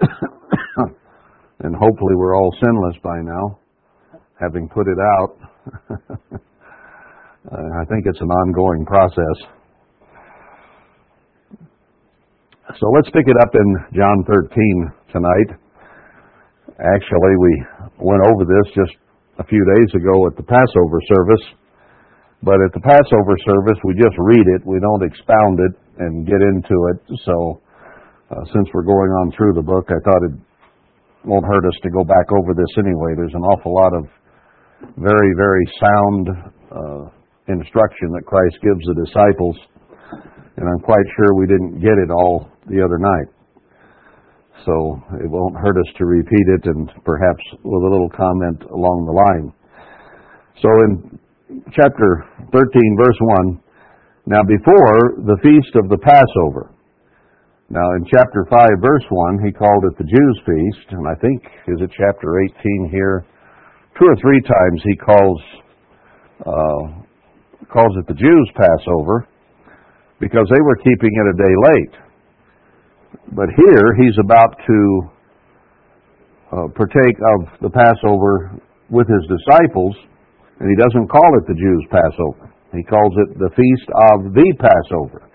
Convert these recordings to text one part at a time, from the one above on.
and hopefully we're all sinless by now, having put it out. Uh, I think it's an ongoing process. So let's pick it up in John 13 tonight. Actually, we went over this just a few days ago at the Passover service. But at the Passover service, we just read it. We don't expound it and get into it. So, uh, since we're going on through the book, I thought it won't hurt us to go back over this anyway. There's an awful lot of very, very sound uh, instruction that Christ gives the disciples, and I'm quite sure we didn't get it all the other night. So it won't hurt us to repeat it and perhaps with a little comment along the line. So in chapter 13, verse 1, now before the feast of the Passover, now in chapter 5, verse 1, he called it the Jews' feast, and I think, is it chapter 18 here? Two or three times he calls, uh, calls it the Jews' Passover because they were keeping it a day late. But here he's about to uh, partake of the Passover with his disciples, and he doesn't call it the Jews' Passover. He calls it the Feast of the Passover.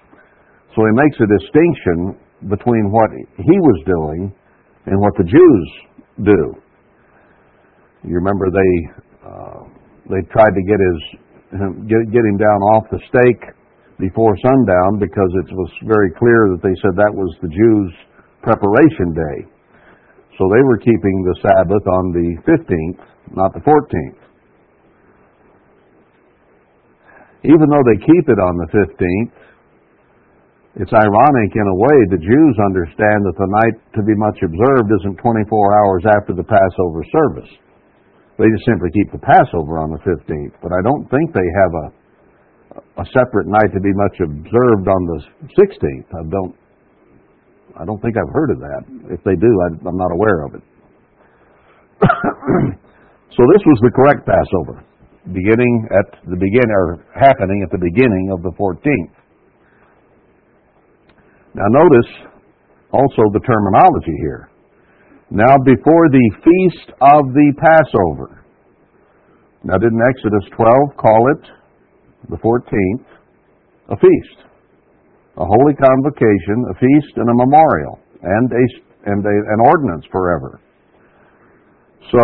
So he makes a distinction between what he was doing and what the Jews do. You remember they uh, they tried to get his get, get him down off the stake before sundown because it was very clear that they said that was the Jews' preparation day. So they were keeping the Sabbath on the 15th, not the 14th. Even though they keep it on the 15th, it's ironic in a way the Jews understand that the night to be much observed isn't 24 hours after the Passover service. They just simply keep the Passover on the 15th. But I don't think they have a a separate night to be much observed on the 16th. I don't, I don't think I've heard of that. If they do, I, I'm not aware of it. so this was the correct Passover, beginning at the begin or happening at the beginning of the 14th. Now notice also the terminology here. Now before the feast of the Passover. Now didn't Exodus 12 call it the 14th, a feast, a holy convocation, a feast, and a memorial, and, a, and a, an ordinance forever. So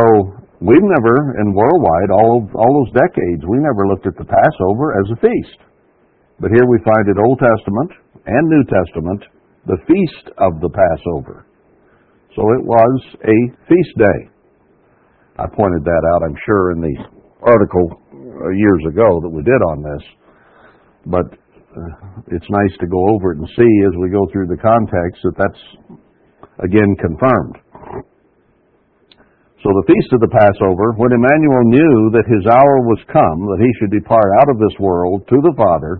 we've never, in worldwide, all, all those decades, we never looked at the Passover as a feast. But here we find it Old Testament and New Testament, the feast of the Passover. So it was a feast day. I pointed that out, I'm sure, in the article uh, years ago that we did on this, but uh, it's nice to go over it and see as we go through the context that that's again confirmed. So the feast of the Passover, when Emmanuel knew that his hour was come, that he should depart out of this world to the Father,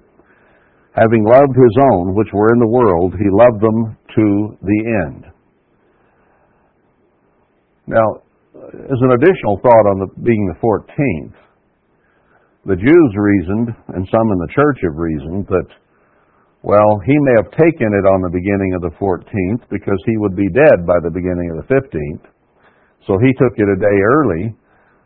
having loved his own which were in the world, he loved them to the end. Now, as an additional thought on the, being the 14th, the Jews reasoned, and some in the church have reasoned, that, well, he may have taken it on the beginning of the 14th because he would be dead by the beginning of the 15th. So he took it a day early,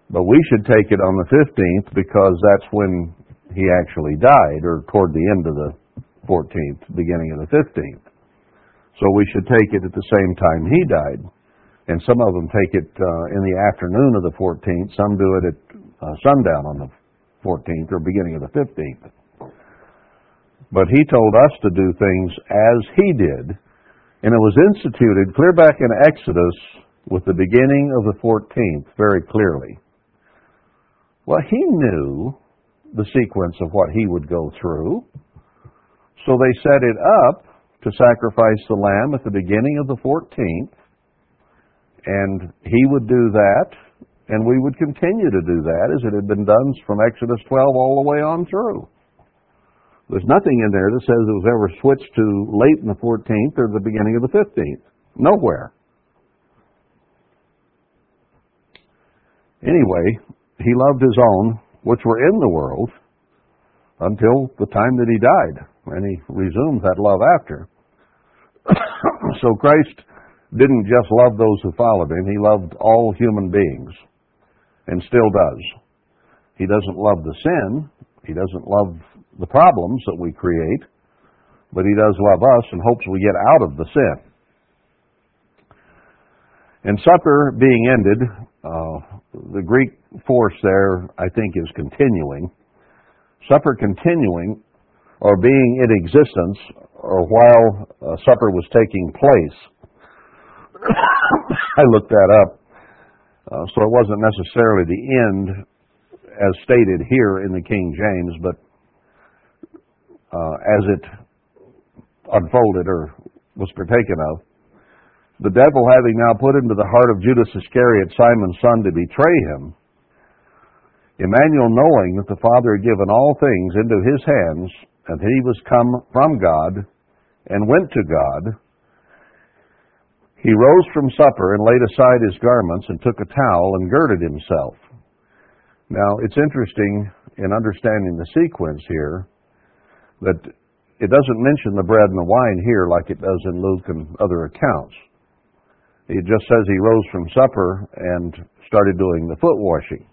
but we should take it on the 15th because that's when he actually died, or toward the end of the 14th, beginning of the 15th. So we should take it at the same time he died. And some of them take it uh, in the afternoon of the 14th. Some do it at uh, sundown on the 14th or beginning of the 15th. But he told us to do things as he did, and it was instituted clear back in Exodus with the beginning of the 14th very clearly. Well, he knew the sequence of what he would go through, so they set it up to sacrifice the lamb at the beginning of the 14th, and he would do that and we would continue to do that as it had been done from Exodus 12 all the way on through. There's nothing in there that says it was ever switched to late in the 14th or the beginning of the 15th. Nowhere. Anyway, he loved his own, which were in the world, until the time that he died, and he resumed that love after. so Christ didn't just love those who followed him, he loved all human beings and still does. He doesn't love the sin, he doesn't love the problems that we create, but he does love us and hopes we get out of the sin. And supper being ended, uh, the Greek force there, I think, is continuing. Supper continuing, or being in existence, or while uh, supper was taking place. I looked that up. Uh, so it wasn't necessarily the end as stated here in the King James, but uh, as it unfolded or was partaken of. The devil having now put into the heart of Judas Iscariot, Simon's son, to betray him, Emmanuel, knowing that the Father had given all things into his hands, and that he was come from God and went to God, he rose from supper and laid aside his garments and took a towel and girded himself. Now, it's interesting in understanding the sequence here that it doesn't mention the bread and the wine here like it does in Luke and other accounts. It just says he rose from supper and started doing the foot washing.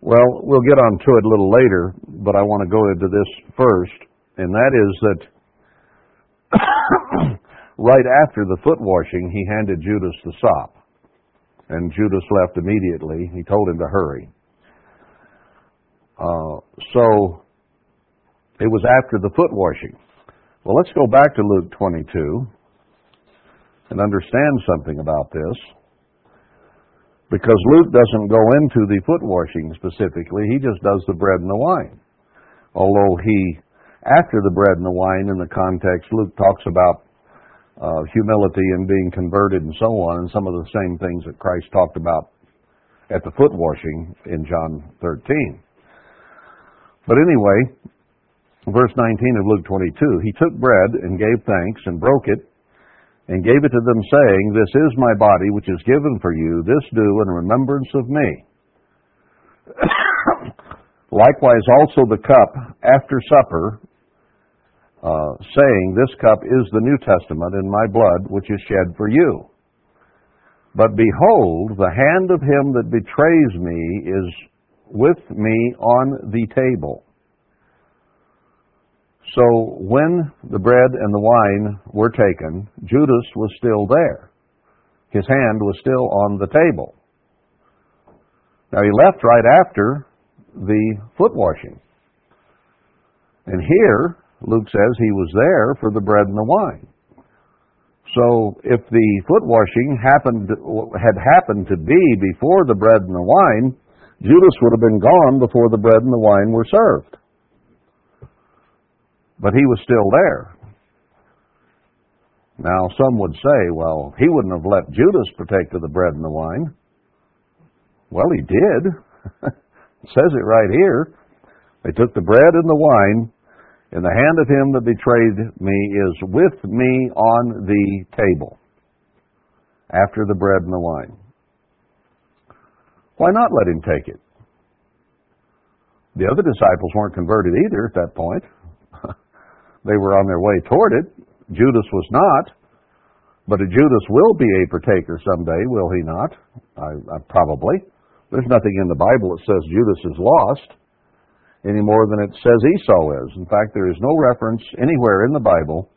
Well, we'll get on to it a little later, but I want to go into this first, and that is that right after the foot washing, he handed Judas the sop. And Judas left immediately. He told him to hurry. Uh, so it was after the foot washing. Well, let's go back to Luke 22 and understand something about this. Because Luke doesn't go into the foot washing specifically, he just does the bread and the wine. Although he, after the bread and the wine in the context, Luke talks about uh, humility and being converted and so on, and some of the same things that Christ talked about at the foot washing in John 13. But anyway, verse 19 of Luke 22, he took bread and gave thanks and broke it and gave it to them, saying, This is my body, which is given for you. This do in remembrance of me. Likewise, also the cup after supper, uh, saying, This cup is the New Testament in my blood, which is shed for you. But behold, the hand of him that betrays me is with me on the table. So when the bread and the wine were taken, Judas was still there. His hand was still on the table. Now he left right after the foot washing. And here, Luke says he was there for the bread and the wine. So if the foot washing happened had happened to be before the bread and the wine, Judas would have been gone before the bread and the wine were served. But he was still there. Now some would say, well, he wouldn't have let Judas partake of the bread and the wine. Well, he did. it says it right here. They took the bread and the wine and the hand of him that betrayed me is with me on the table after the bread and the wine. Why not let him take it? The other disciples weren't converted either at that point. They were on their way toward it. Judas was not. But a Judas will be a partaker someday, will he not? I, I, probably. There's nothing in the Bible that says Judas is lost any more than it says Esau is. In fact, there is no reference anywhere in the Bible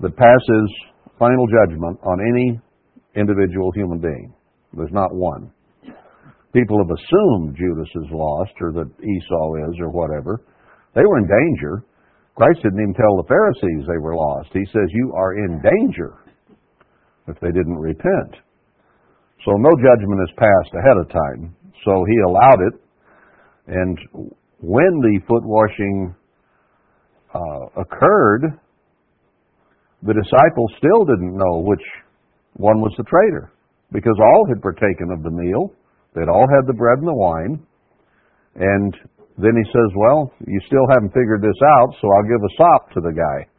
that passes final judgment on any individual human being. There's not one. People have assumed Judas is lost or that Esau is or whatever. They were in danger. Christ didn't even tell the Pharisees they were lost. He says, You are in danger if they didn't repent. So no judgment is passed ahead of time. So he allowed it and when the foot washing uh, occurred, the disciples still didn't know which one was the traitor because all had partaken of the meal. They'd all had the bread and the wine. And then he says, Well, you still haven't figured this out, so I'll give a sop to the guy.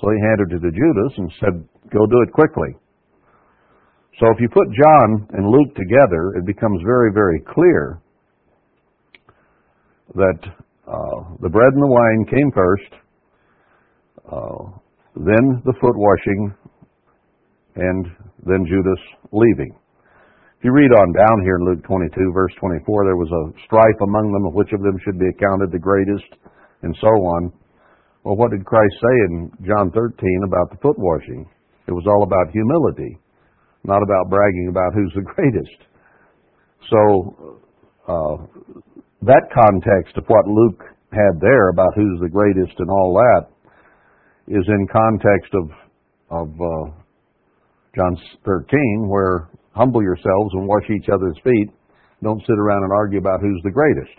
So he handed it to Judas and said, Go do it quickly. So if you put John and Luke together, it becomes very, very clear that uh, the bread and the wine came first, uh, then the foot washing, and then Judas leaving. If you read on down here in Luke 22, verse 24, there was a strife among them of which of them should be accounted the greatest, and so on. Well, what did Christ say in John 13 about the foot washing? It was all about humility, not about bragging about who's the greatest. So, uh, that context of what Luke had there about who's the greatest and all that is in context of of uh, John 13, where humble yourselves and wash each other's feet. Don't sit around and argue about who's the greatest.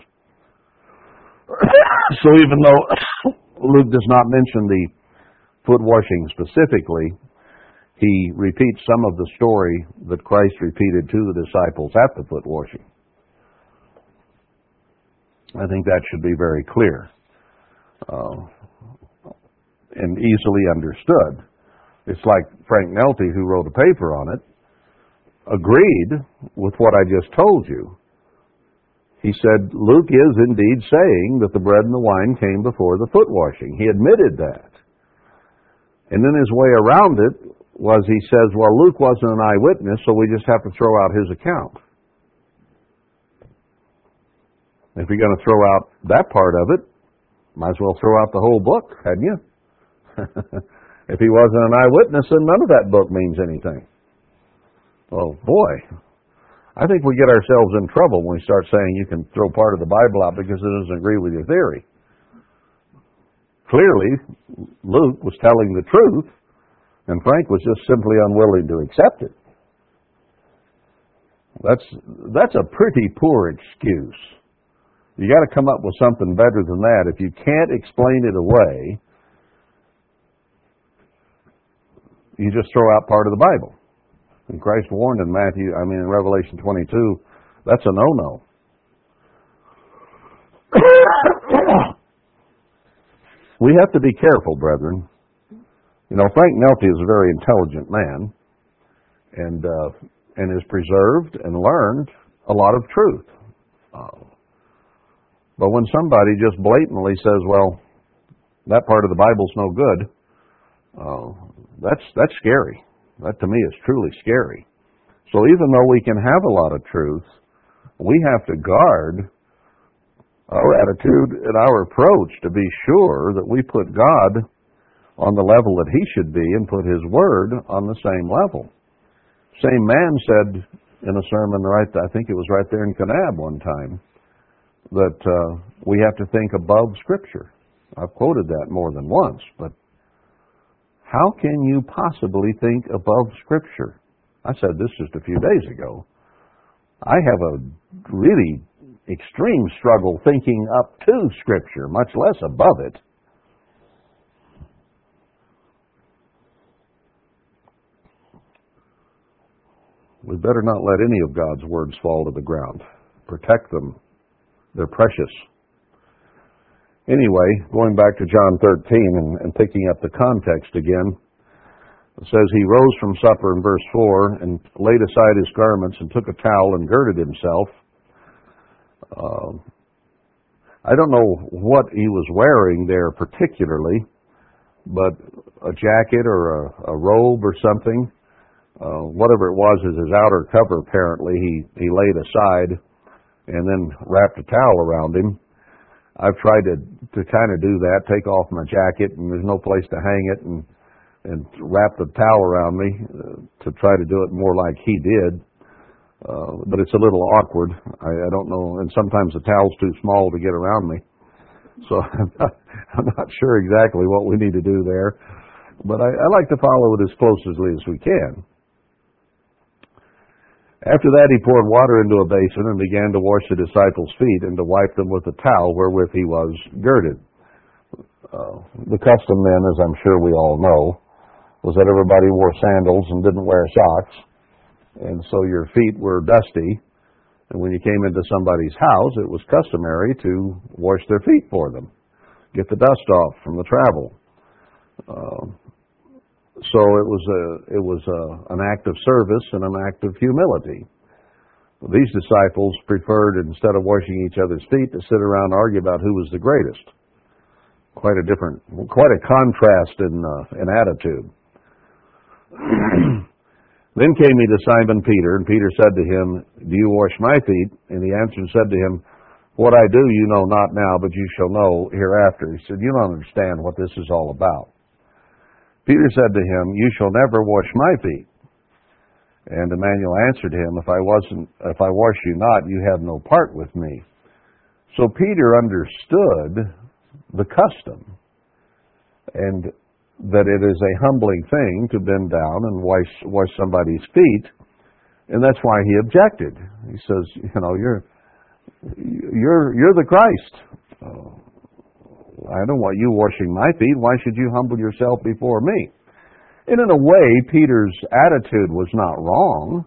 so even though Luke does not mention the foot washing specifically, he repeats some of the story that Christ repeated to the disciples at the foot washing. I think that should be very clear uh, and easily understood. It's like Frank Nelte, who wrote a paper on it, agreed with what I just told you. He said, Luke is indeed saying that the bread and the wine came before the foot washing. He admitted that. And then his way around it was he says, well, Luke wasn't an eyewitness, so we just have to throw out his account. If you're going to throw out that part of it, might as well throw out the whole book, hadn't you? if he wasn't an eyewitness, then none of that book means anything. Well, boy, I think we get ourselves in trouble when we start saying you can throw part of the Bible out because it doesn't agree with your theory. Clearly, Luke was telling the truth, and Frank was just simply unwilling to accept it. That's that's a pretty poor excuse. You got to come up with something better than that. If you can't explain it away, you just throw out part of the Bible. And Christ warned in Matthew, I mean in Revelation 22, that's a no-no. we have to be careful, brethren. You know, Frank Nelte is a very intelligent man, and uh, and has preserved and learned a lot of truth. Uh, but when somebody just blatantly says, "Well, that part of the Bible's no good," uh, that's that's scary. That to me is truly scary. So even though we can have a lot of truth, we have to guard our attitude and our approach to be sure that we put God on the level that He should be and put His Word on the same level. Same man said in a sermon right, I think it was right there in Kanab one time, that uh, we have to think above Scripture. I've quoted that more than once, but how can you possibly think above Scripture? I said this just a few days ago. I have a really extreme struggle thinking up to Scripture, much less above it. We better not let any of God's words fall to the ground. Protect them. They're precious. Anyway, going back to John 13 and, and picking up the context again, it says he rose from supper in verse 4 and laid aside his garments and took a towel and girded himself. Uh, I don't know what he was wearing there particularly, but a jacket or a, a robe or something, uh, whatever it was as his outer cover apparently, he, he laid aside and then wrapped a towel around him. I've tried to to kind of do that, take off my jacket, and there's no place to hang it, and and wrap the towel around me uh, to try to do it more like he did. Uh, but it's a little awkward. I, I don't know, and sometimes the towel's too small to get around me. So I'm not, I'm not sure exactly what we need to do there. But I, I like to follow it as closely as we can. After that, he poured water into a basin and began to wash the disciples' feet and to wipe them with the towel wherewith he was girded. Uh, the custom then, as I'm sure we all know, was that everybody wore sandals and didn't wear socks. And so your feet were dusty. And when you came into somebody's house, it was customary to wash their feet for them, get the dust off from the travel. Uh, so it was a it was a, an act of service and an act of humility. These disciples preferred instead of washing each other's feet to sit around and argue about who was the greatest. Quite a different, quite a contrast in uh, in attitude. Then came he to Simon Peter, and Peter said to him, Do you wash my feet? And he answered and said to him, What I do you know not now, but you shall know hereafter. He said, You don't understand what this is all about. Peter said to him, You shall never wash my feet. And Emmanuel answered him, If I wasn't if I wash you not, you have no part with me. So Peter understood the custom and that it is a humbling thing to bend down and wash wash somebody's feet, and that's why he objected. He says, you know, you're you're you're the Christ. Uh, I don't want you washing my feet. Why should you humble yourself before me? And in a way, Peter's attitude was not wrong.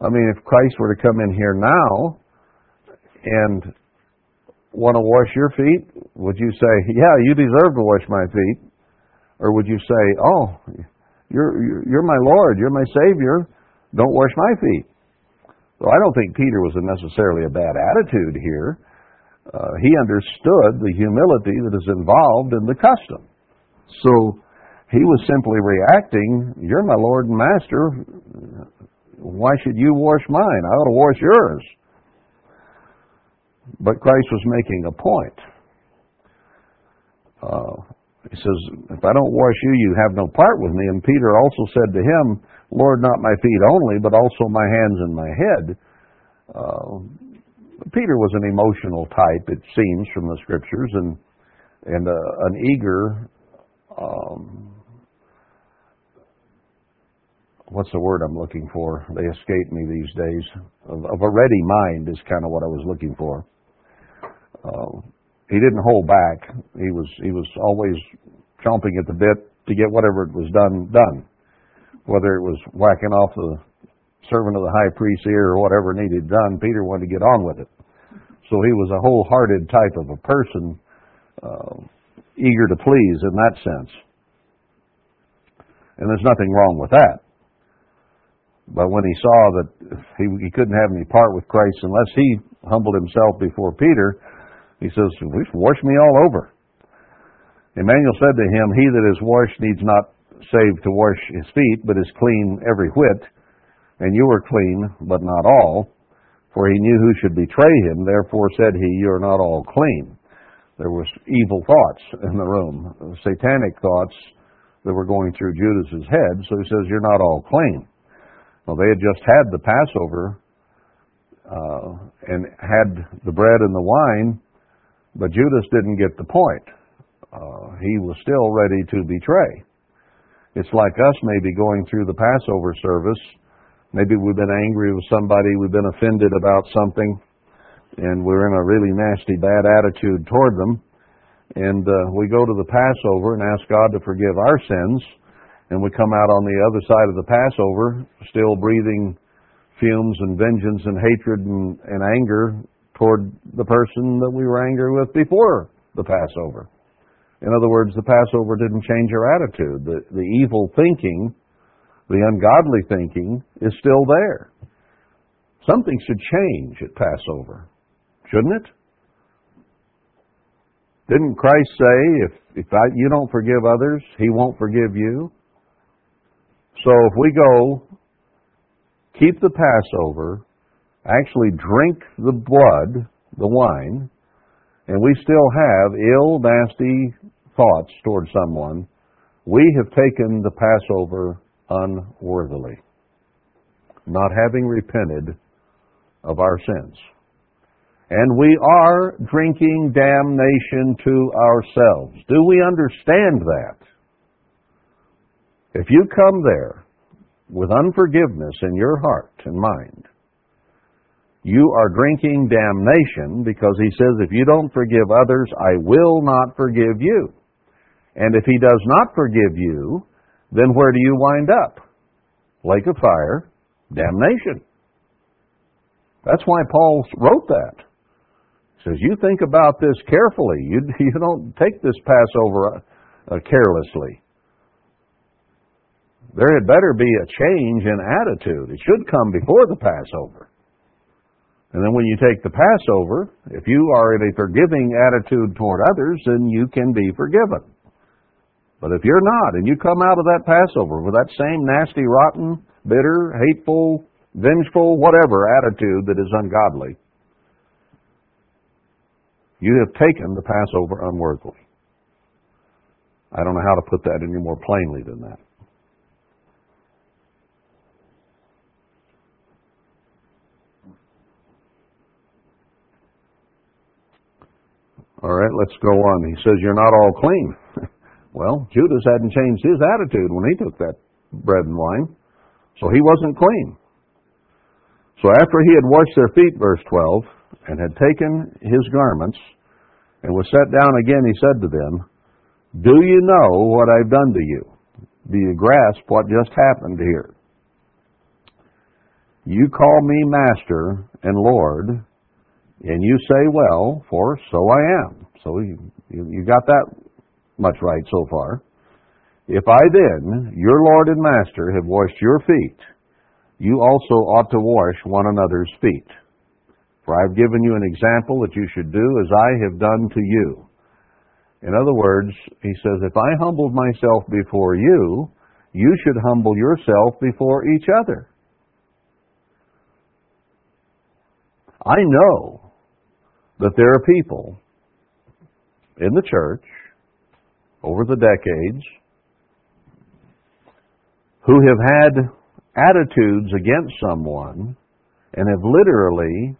I mean, if Christ were to come in here now and want to wash your feet, would you say, "Yeah, you deserve to wash my feet," or would you say, "Oh, you're you're my Lord, you're my Savior, don't wash my feet"? Well, I don't think Peter was necessarily a bad attitude here. Uh, he understood the humility that is involved in the custom. So he was simply reacting, You're my Lord and Master. Why should you wash mine? I ought to wash yours. But Christ was making a point. Uh, he says, If I don't wash you, you have no part with me. And Peter also said to him, Lord, not my feet only, but also my hands and my head. Uh, Peter was an emotional type, it seems, from the scriptures, and and uh, an eager um, what's the word I'm looking for? They escape me these days. Of, of a ready mind is kind of what I was looking for. Uh, he didn't hold back. He was he was always chomping at the bit to get whatever it was done done, whether it was whacking off the servant of the high priest here or whatever needed done. Peter wanted to get on with it, so he was a wholehearted type of a person, uh, eager to please in that sense. And there's nothing wrong with that. But when he saw that he, he couldn't have any part with Christ unless he humbled himself before Peter, he says, Wash me all over. Emmanuel said to him, He that is washed needs not save to wash his feet, but is clean every whit. And you are clean, but not all. For he knew who should betray him. Therefore said he, You are not all clean. There was evil thoughts in the room, satanic thoughts that were going through Judas's head. So he says, You're not all clean. Well, they had just had the Passover uh, and had the bread and the wine, but Judas didn't get the point. Uh, he was still ready to betray. It's like us maybe going through the Passover service. Maybe we've been angry with somebody, we've been offended about something, and we're in a really nasty, bad attitude toward them. And uh, we go to the Passover and ask God to forgive our sins and we come out on the other side of the Passover still breathing fumes and vengeance and hatred and, and anger toward the person that we were angry with before the Passover. In other words, the Passover didn't change our attitude. The, the evil thinking, the ungodly thinking, is still there. Something should change at Passover, shouldn't it? Didn't Christ say, if, if I, you don't forgive others, He won't forgive you? So if we go, keep the Passover, actually drink the blood, the wine, and we still have ill, nasty thoughts toward someone, we have taken the Passover unworthily, not having repented of our sins. And we are drinking damnation to ourselves. Do we understand that? If you come there with unforgiveness in your heart and mind, you are drinking damnation because he says, if you don't forgive others, I will not forgive you. And if he does not forgive you, then where do you wind up? Lake of fire, damnation. That's why Paul wrote that. He says, you think about this carefully. You, you don't take this Passover uh, carelessly. There had better be a change in attitude. It should come before the Passover. And then when you take the Passover, if you are in a forgiving attitude toward others, then you can be forgiven. But if you're not, and you come out of that Passover with that same nasty, rotten, bitter, hateful, vengeful, whatever attitude that is ungodly, you have taken the Passover unworthily. I don't know how to put that any more plainly than that. All right, let's go on. He says, You're not all clean. Well, Judas hadn't changed his attitude when he took that bread and wine, so he wasn't clean. So after he had washed their feet, verse 12, and had taken his garments, and was set down again, he said to them, Do you know what I've done to you? Do you grasp what just happened here? You call me Master and Lord, and you say, Well, for so I am. So you, you, you got that much right so far. If I then, your Lord and Master, have washed your feet, you also ought to wash one another's feet. For I have given you an example that you should do as I have done to you. In other words, he says, if I humbled myself before you, you should humble yourself before each other. I know that there are people in the church over the decades who have had attitudes against someone and have literally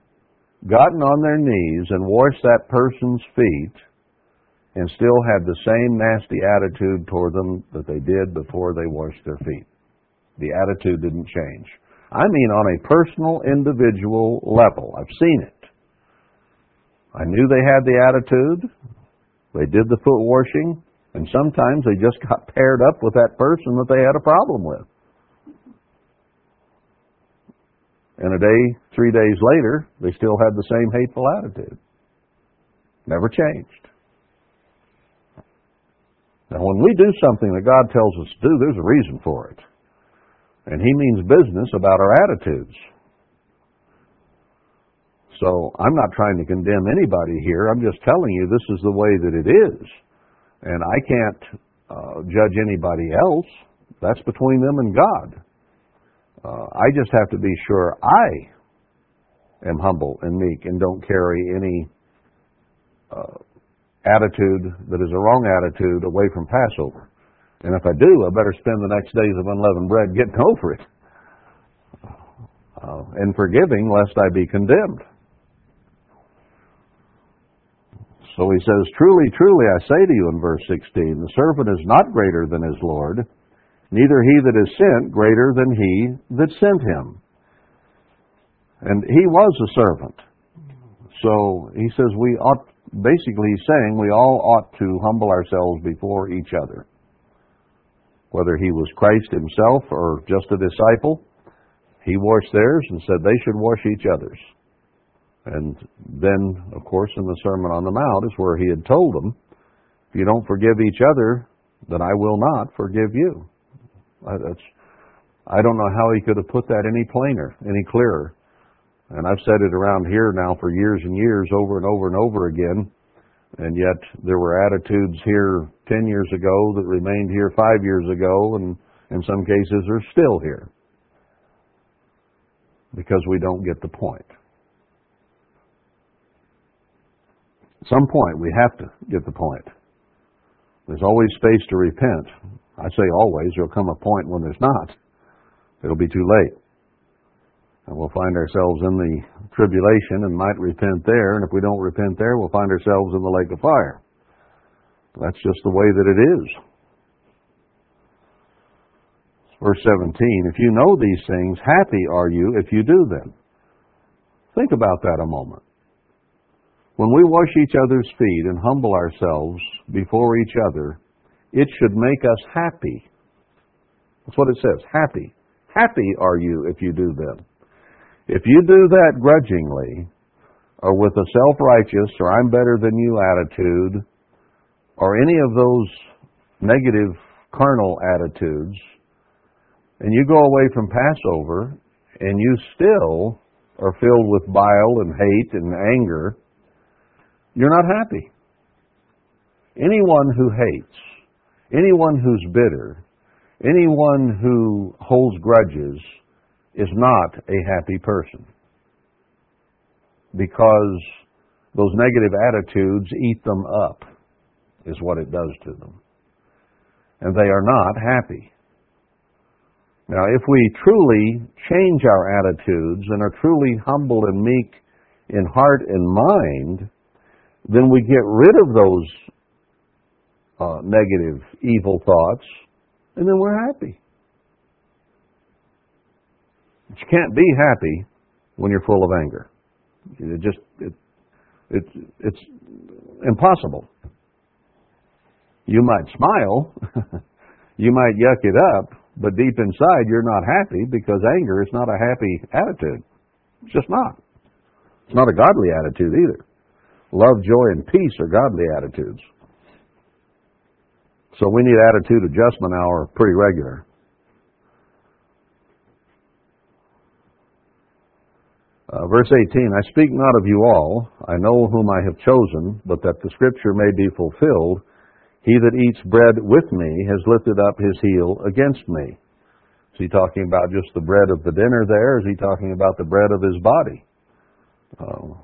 gotten on their knees and washed that person's feet and still had the same nasty attitude toward them that they did before they washed their feet. The attitude didn't change. I mean on a personal, individual level. I've seen it. I knew they had the attitude. They did the foot washing. And sometimes they just got paired up with that person that they had a problem with. And a day, three days later, they still had the same hateful attitude. Never changed. Now, when we do something that God tells us to do, there's a reason for it. And He means business about our attitudes. So I'm not trying to condemn anybody here. I'm just telling you this is the way that it is. And I can't uh, judge anybody else. That's between them and God. Uh, I just have to be sure I am humble and meek and don't carry any uh, attitude that is a wrong attitude away from Passover. And if I do, I better spend the next days of unleavened bread getting over it uh, and forgiving, lest I be condemned. So he says, Truly, truly, I say to you in verse 16, the servant is not greater than his Lord neither he that is sent greater than he that sent him. And he was a servant. So he says we ought, basically he's saying we all ought to humble ourselves before each other. Whether he was Christ himself or just a disciple, he washed theirs and said they should wash each other's. And then, of course, in the Sermon on the Mount is where he had told them, if you don't forgive each other, then I will not forgive you. Uh, that's, I don't know how he could have put that any plainer, any clearer. And I've said it around here now for years and years, over and over and over again. And yet there were attitudes here 10 years ago that remained here five years ago, and in some cases are still here. Because we don't get the point. At some point, we have to get the point. There's always space to repent. I say always, there'll come a point when there's not. It'll be too late. And we'll find ourselves in the tribulation and might repent there, and if we don't repent there, we'll find ourselves in the lake of fire. That's just the way that it is. Verse 17, if you know these things, happy are you if you do them. Think about that a moment. When we wash each other's feet and humble ourselves before each other, it should make us happy. That's what it says. Happy. Happy are you if you do them. If you do that grudgingly, or with a self righteous, or I'm better than you attitude, or any of those negative carnal attitudes, and you go away from Passover, and you still are filled with bile and hate and anger, you're not happy. Anyone who hates Anyone who's bitter, anyone who holds grudges, is not a happy person. Because those negative attitudes eat them up, is what it does to them. And they are not happy. Now, if we truly change our attitudes and are truly humble and meek in heart and mind, then we get rid of those uh, negative, evil thoughts, and then we're happy. But you can't be happy when you're full of anger. It just it, it it's impossible. You might smile, you might yuck it up, but deep inside you're not happy because anger is not a happy attitude. It's just not. It's not a godly attitude either. Love, joy, and peace are godly attitudes. So we need attitude adjustment hour pretty regular. Uh, verse 18, I speak not of you all, I know whom I have chosen, but that the scripture may be fulfilled, he that eats bread with me has lifted up his heel against me. Is he talking about just the bread of the dinner there? Is he talking about the bread of his body? Uh,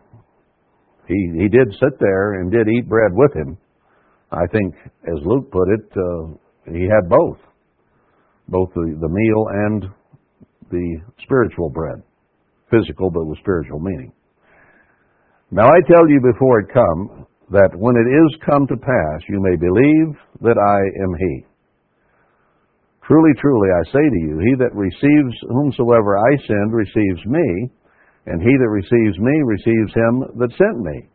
he, he did sit there and did eat bread with him. I think, as Luke put it, uh, he had both. Both the, the meal and the spiritual bread. Physical, but with spiritual meaning. Now I tell you before it come, that when it is come to pass, you may believe that I am He. Truly, truly, I say to you, he that receives whomsoever I send receives me, and he that receives me receives him that sent me.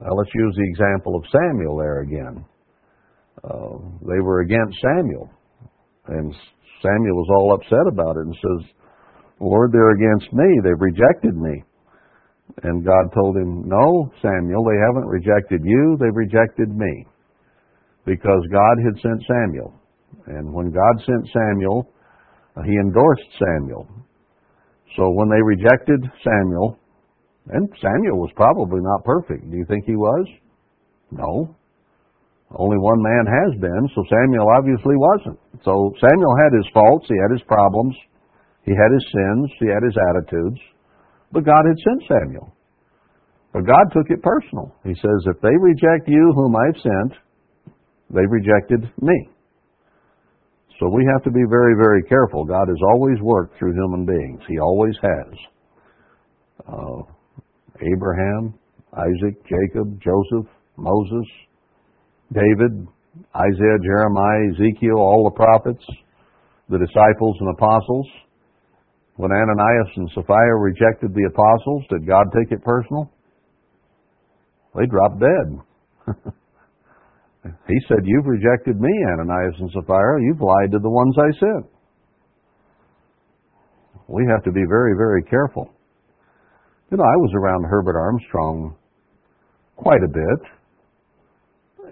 Now let's use the example of Samuel there again. Uh, they were against Samuel, and Samuel was all upset about it and says, Lord, they're against me. They've rejected me. And God told him, No, Samuel, they haven't rejected you, they've rejected me. Because God had sent Samuel. And when God sent Samuel, uh, he endorsed Samuel. So when they rejected Samuel, and Samuel was probably not perfect. Do you think he was? No. Only one man has been, so Samuel obviously wasn't. So Samuel had his faults, he had his problems, he had his sins, he had his attitudes. But God had sent Samuel. But God took it personal. He says, If they reject you whom I've sent, they've rejected me. So we have to be very, very careful. God has always worked through human beings. He always has. Uh, Abraham, Isaac, Jacob, Joseph, Moses, David, Isaiah, Jeremiah, Ezekiel, all the prophets, the disciples and apostles. When Ananias and Sapphira rejected the apostles, did God take it personal? They dropped dead. he said, You've rejected me, Ananias and Sapphira. You've lied to the ones I sent. We have to be very, very careful. You know, I was around Herbert Armstrong quite a bit,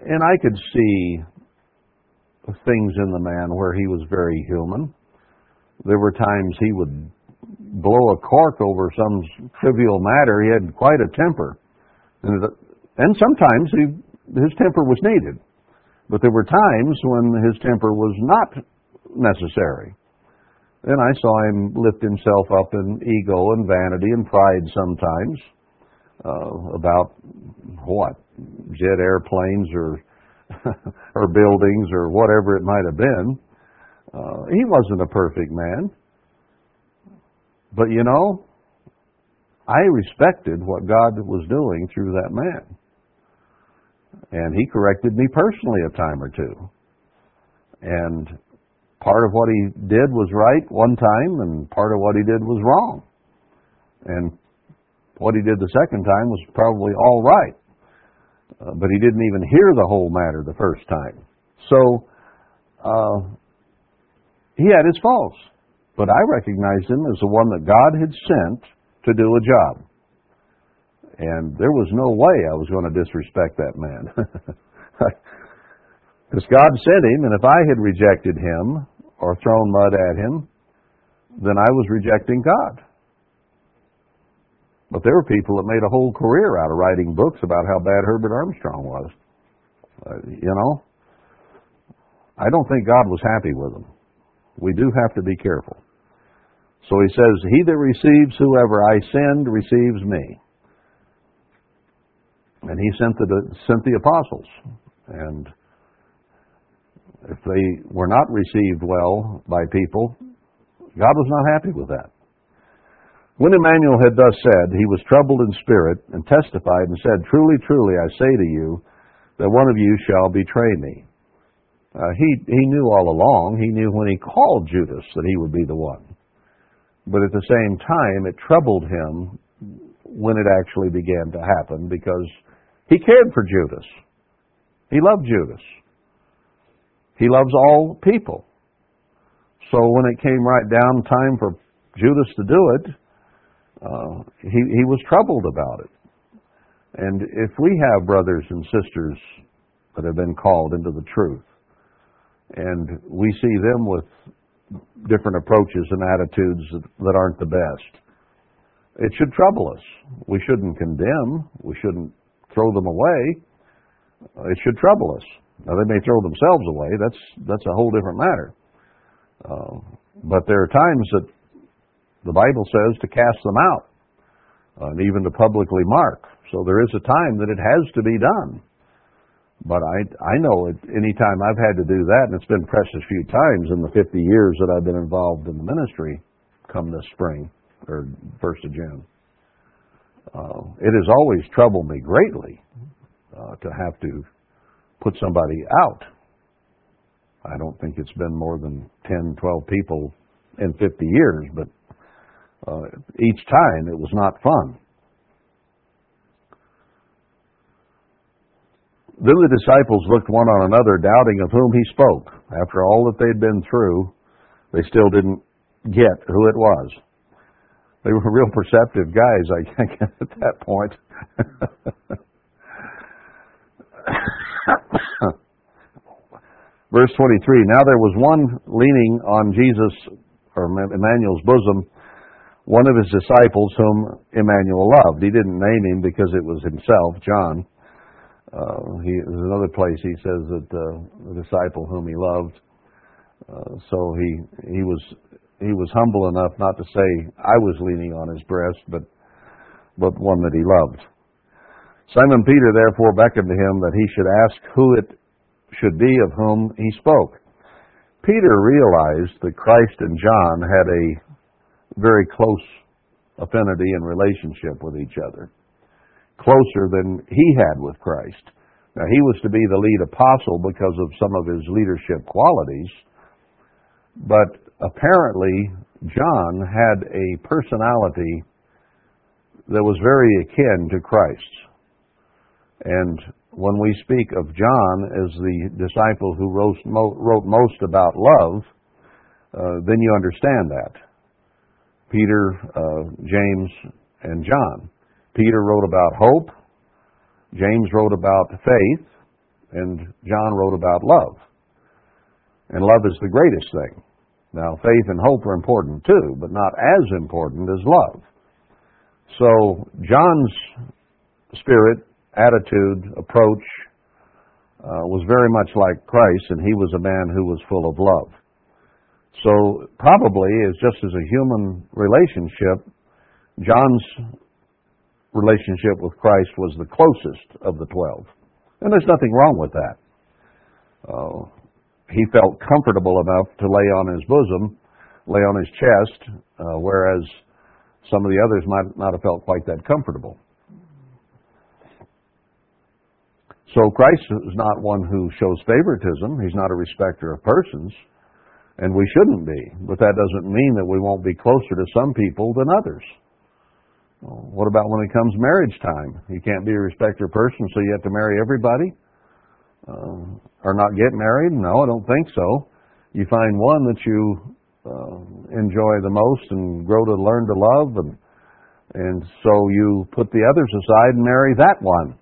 and I could see things in the man where he was very human. There were times he would blow a cork over some trivial matter. He had quite a temper. And, sometimes he, his temper was needed. But there were times when his temper was not necessary. Then I saw him lift himself up in ego and vanity and pride sometimes uh, about what jet airplanes or or buildings or whatever it might have been. Uh, he wasn't a perfect man, but you know, I respected what God was doing through that man, and he corrected me personally a time or two, and part of what he did was right one time, and part of what he did was wrong. And what he did the second time was probably all right. Uh, but he didn't even hear the whole matter the first time. So, uh, he had his faults. But I recognized him as the one that God had sent to do a job. And there was no way I was going to disrespect that man. Because God sent him, and if I had rejected him or thrown mud at him, then I was rejecting God. But there were people that made a whole career out of writing books about how bad Herbert Armstrong was. Uh, you know? I don't think God was happy with them. We do have to be careful. So he says, He that receives whoever I send receives me. And he sent the, sent the apostles. And if they were not received well by people, God was not happy with that. When Emmanuel had thus said, he was troubled in spirit and testified and said, Truly, truly, I say to you, that one of you shall betray me. Uh, he, he knew all along, he knew when he called Judas that he would be the one. But at the same time, it troubled him when it actually began to happen because he cared for Judas. He loved Judas. He loves all people. So when it came right down time for Judas to do it, uh, he, he was troubled about it. And if we have brothers and sisters that have been called into the truth, and we see them with different approaches and attitudes that aren't the best, it should trouble us. We shouldn't condemn. We shouldn't throw them away. It should trouble us. Now they may throw themselves away. That's that's a whole different matter. Uh, but there are times that the Bible says to cast them out, uh, and even to publicly mark. So there is a time that it has to be done. But I I know it, any time I've had to do that, and it's been precious few times in the 50 years that I've been involved in the ministry, come this spring or first of June. Uh, it has always troubled me greatly uh, to have to put somebody out. I don't think it's been more than 10, 12 people in 50 years, but uh, each time it was not fun. Then the disciples looked one on another, doubting of whom he spoke. After all that they'd been through, they still didn't get who it was. They were real perceptive guys, I guess, at that point. Verse 23 Now there was one leaning on Jesus, or Emmanuel's bosom, one of his disciples whom Emmanuel loved. He didn't name him because it was himself, John. Uh, he, there's another place he says that uh, the disciple whom he loved. Uh, so he he was he was humble enough not to say I was leaning on his breast, but but one that he loved. Simon Peter therefore beckoned to him that he should ask who it should be of whom he spoke. Peter realized that Christ and John had a very close affinity and relationship with each other, closer than he had with Christ. Now, he was to be the lead apostle because of some of his leadership qualities, but apparently John had a personality that was very akin to Christ's. And when we speak of John as the disciple who wrote, most about love, uh, then you understand that. Peter, uh, James, and John. Peter wrote about hope, James wrote about faith, and John wrote about love. And love is the greatest thing. Now, faith and hope are important too, but not as important as love. So, John's spirit attitude, approach, uh, was very much like Christ, and he was a man who was full of love. So probably, as just as a human relationship, John's relationship with Christ was the closest of the twelve, and there's nothing wrong with that. Uh, he felt comfortable enough to lay on his bosom, lay on his chest, uh, whereas some of the others might not have felt quite that comfortable. So Christ is not one who shows favoritism. He's not a respecter of persons, and we shouldn't be. But that doesn't mean that we won't be closer to some people than others. What about when it comes marriage time? You can't be a respecter of persons, so you have to marry everybody? Uh, or not get married? No, I don't think so. You find one that you uh, enjoy the most and grow to learn to love, and and so you put the others aside and marry that one.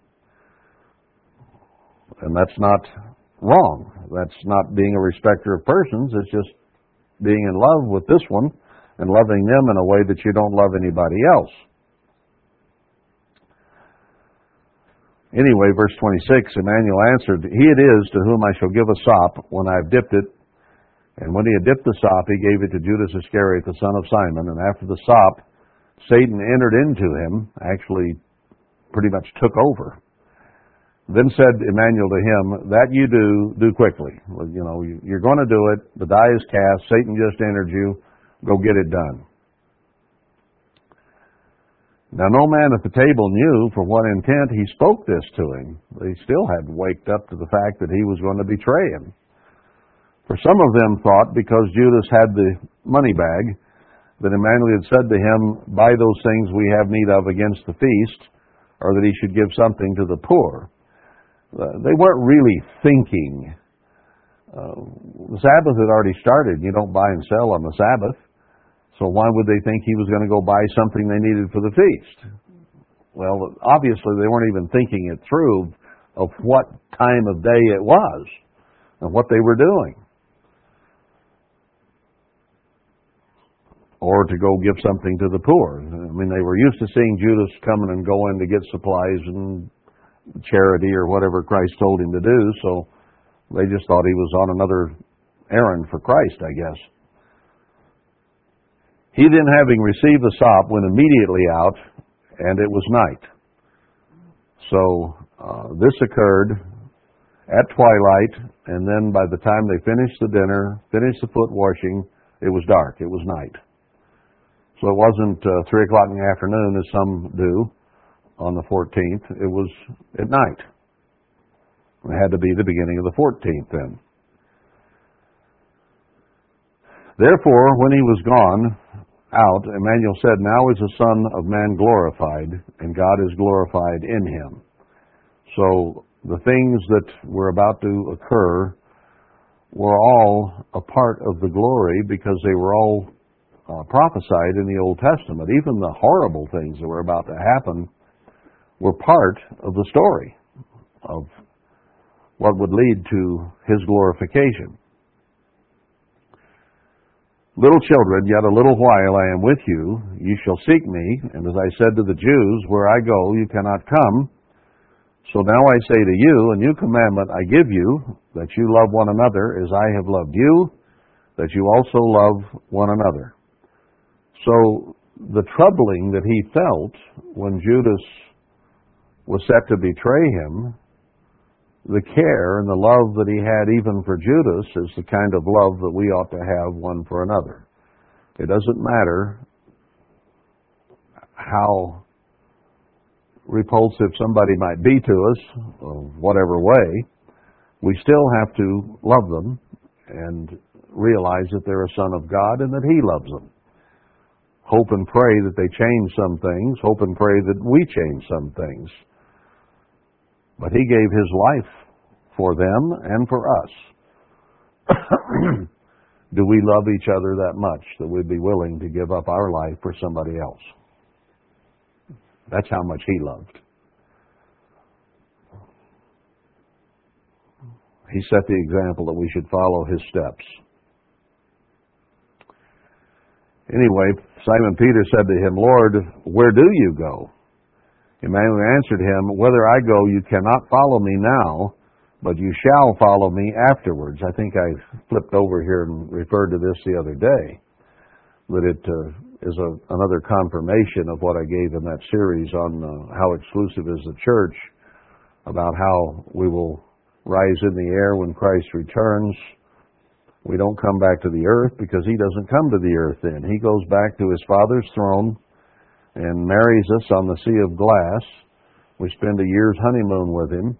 And that's not wrong. That's not being a respecter of persons. It's just being in love with this one and loving them in a way that you don't love anybody else. Anyway, verse 26, Emmanuel answered, He it is to whom I shall give a sop when I have dipped it. And when he had dipped the sop, he gave it to Judas Iscariot, the son of Simon. And after the sop, Satan entered into him, actually pretty much took over. Then said Emmanuel to him, That you do, do quickly. You know, you're going to do it. The die is cast. Satan just entered you. Go get it done. Now, no man at the table knew for what intent he spoke this to him. They still hadn't waked up to the fact that he was going to betray him. For some of them thought because Judas had the money bag, that Emmanuel had said to him, Buy those things we have need of against the feast, or that he should give something to the poor. Uh, they weren't really thinking. Uh, the Sabbath had already started. You don't buy and sell on the Sabbath. So why would they think he was going to go buy something they needed for the feast? Well, obviously they weren't even thinking it through of what time of day it was and what they were doing. Or to go give something to the poor. I mean, they were used to seeing Judas coming and going to get supplies and charity or whatever Christ told him to do, so they just thought he was on another errand for Christ, I guess. He then, having received the sop, went immediately out, and it was night. So uh, this occurred at twilight, and then by the time they finished the dinner, finished the foot washing, it was dark. It was night. So it wasn't uh, three o'clock in the afternoon as some do on the 14th. It was at night. It had to be the beginning of the 14th then. Therefore, when he was gone, out, Emmanuel said, Now is the Son of Man glorified, and God is glorified in him. So the things that were about to occur were all a part of the glory because they were all uh, prophesied in the Old Testament. Even the horrible things that were about to happen were part of the story of what would lead to his glorification. Little children, yet a little while I am with you. You shall seek me. And as I said to the Jews, where I go, you cannot come. So now I say to you, a new commandment I give you, that you love one another as I have loved you, that you also love one another. So the troubling that he felt when Judas was set to betray him the care and the love that he had even for Judas is the kind of love that we ought to have one for another. It doesn't matter how repulsive somebody might be to us, whatever way, we still have to love them and realize that they're a son of God and that He loves them. Hope and pray that they change some things. Hope and pray that we change some things. But he gave his life for them and for us. Do we love each other that much that we'd be willing to give up our life for somebody else? That's how much he loved. He set the example that we should follow his steps. Anyway, Simon Peter said to him, Lord, where do you go? Emmanuel answered him, Whether I go, you cannot follow me now, but you shall follow me afterwards. I think I flipped over here and referred to this the other day, that it uh, is a, another confirmation of what I gave in that series on uh, how exclusive is the church, about how we will rise in the air when Christ returns. We don't come back to the earth because he doesn't come to the earth then. He goes back to his Father's throne and marries us on the sea of glass. We spend a year's honeymoon with him.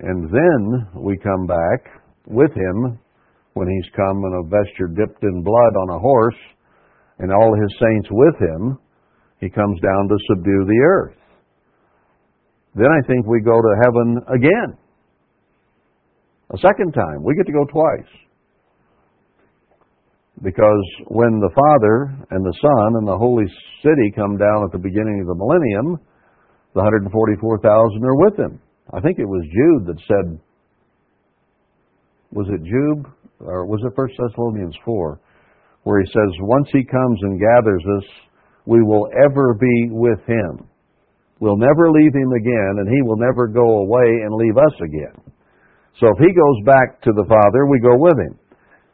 And then we come back with him when he's come in a vesture dipped in blood on a horse and all his saints with him. He comes down to subdue the earth. Then I think we go to heaven again. A second time. We get to go twice. Because when the Father and the Son and the Holy City come down at the beginning of the millennium, the 144,000 are with him. I think it was Jude that said, was it Jude or was it First Thessalonians 4, where he says, once he comes and gathers us, we will ever be with him. We'll never leave him again, and he will never go away and leave us again. So if he goes back to the Father, we go with him.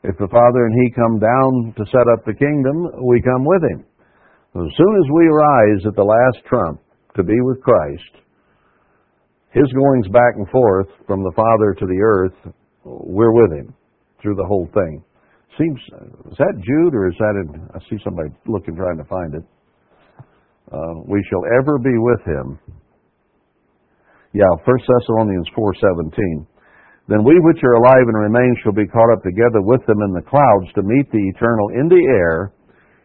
If the Father and he come down to set up the kingdom, we come with him. As soon as we rise at the last trump to be with Christ, his goings back and forth from the Father to the earth, we're with him through the whole thing. Seems is that Jude or is that in? I see somebody looking trying to find it. Uh, we shall ever be with him. Yeah, First Thessalonians four seventeen. Then we which are alive and remain shall be caught up together with them in the clouds to meet the eternal in the air,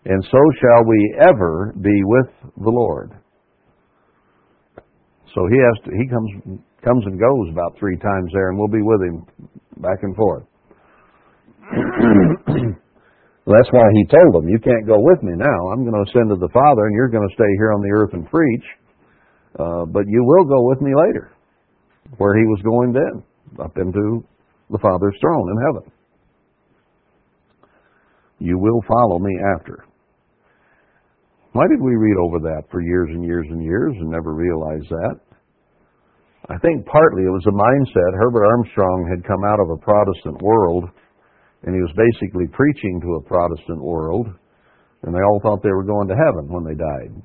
and so shall we ever be with the Lord. So he has to, he comes comes and goes about three times there, and we'll be with him back and forth. That's why he told them, "You can't go with me now. I'm going to ascend to the Father, and you're going to stay here on the earth and preach. Uh, but you will go with me later, where he was going then, up into the Father's throne in heaven. You will follow me after." Why did we read over that for years and years and years and never realize that? I think partly it was a mindset. Herbert Armstrong had come out of a Protestant world, and he was basically preaching to a Protestant world, and they all thought they were going to heaven when they died.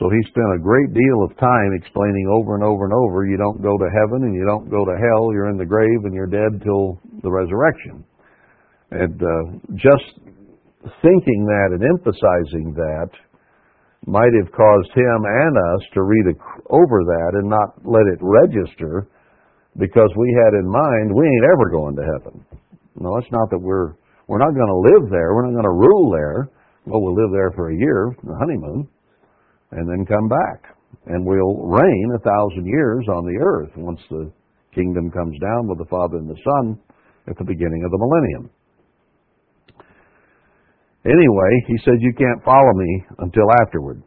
So he spent a great deal of time explaining over and over and over you don't go to heaven and you don't go to hell, you're in the grave and you're dead till the resurrection. And uh, just thinking that and emphasizing that might have caused him and us to read over that and not let it register because we had in mind we ain't ever going to heaven. No, it's not that we're we're not going to live there. We're not going to rule there. Well, we'll live there for a year, the honeymoon, and then come back, and we'll reign a thousand years on the earth once the kingdom comes down with the Father and the Son at the beginning of the millennium. Anyway, he said, You can't follow me until afterward.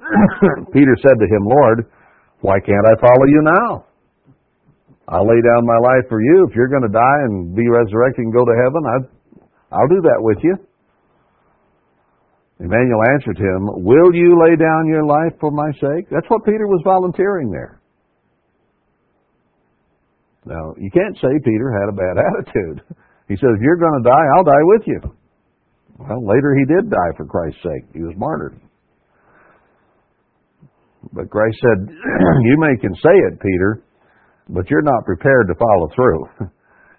Peter said to him, Lord, why can't I follow you now? I'll lay down my life for you. If you're going to die and be resurrected and go to heaven, i I'll do that with you. Emmanuel answered him, Will you lay down your life for my sake? That's what Peter was volunteering there. Now, you can't say Peter had a bad attitude. He says, If you're going to die, I'll die with you. Well, later he did die for Christ's sake. He was martyred. But Christ said, You may can say it, Peter, but you're not prepared to follow through.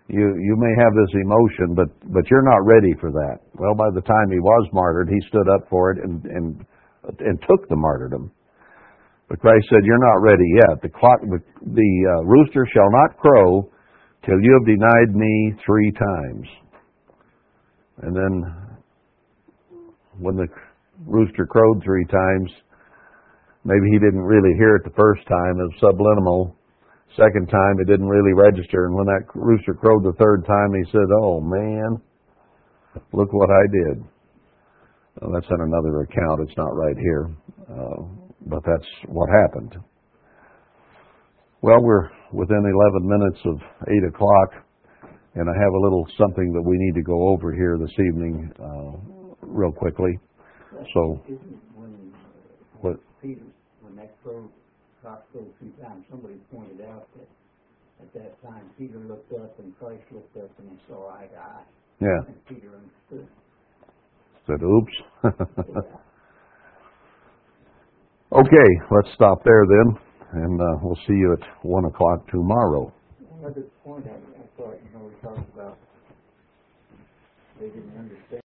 You you may have this emotion, but but you're not ready for that. Well, by the time he was martyred, he stood up for it and and and took the martyrdom. But Christ said, "You're not ready yet. The clock, the, uh, rooster shall not crow till you have denied me three times." And then when the rooster crowed three times, maybe he didn't really hear it the first time. It was subliminal. Second time, it didn't really register. And when that rooster crowed the third time, he said, Oh man, look what I did. Well, that's in another account. It's not right here. Uh, but that's what happened. Well, we're within 11 minutes of 8 o'clock, and I have a little something that we need to go over here this evening. Uh, real quickly. So, what? Peter, when that crow, cock crowed three times, somebody pointed out that at that time Peter looked up and Christ looked up and they saw eye to eye. Yeah. And Peter understood. Said, oops. okay, let's stop there then, and uh, we'll see you at 1 o'clock tomorrow. One other point I, I thought, you know, we talked about they didn't understand.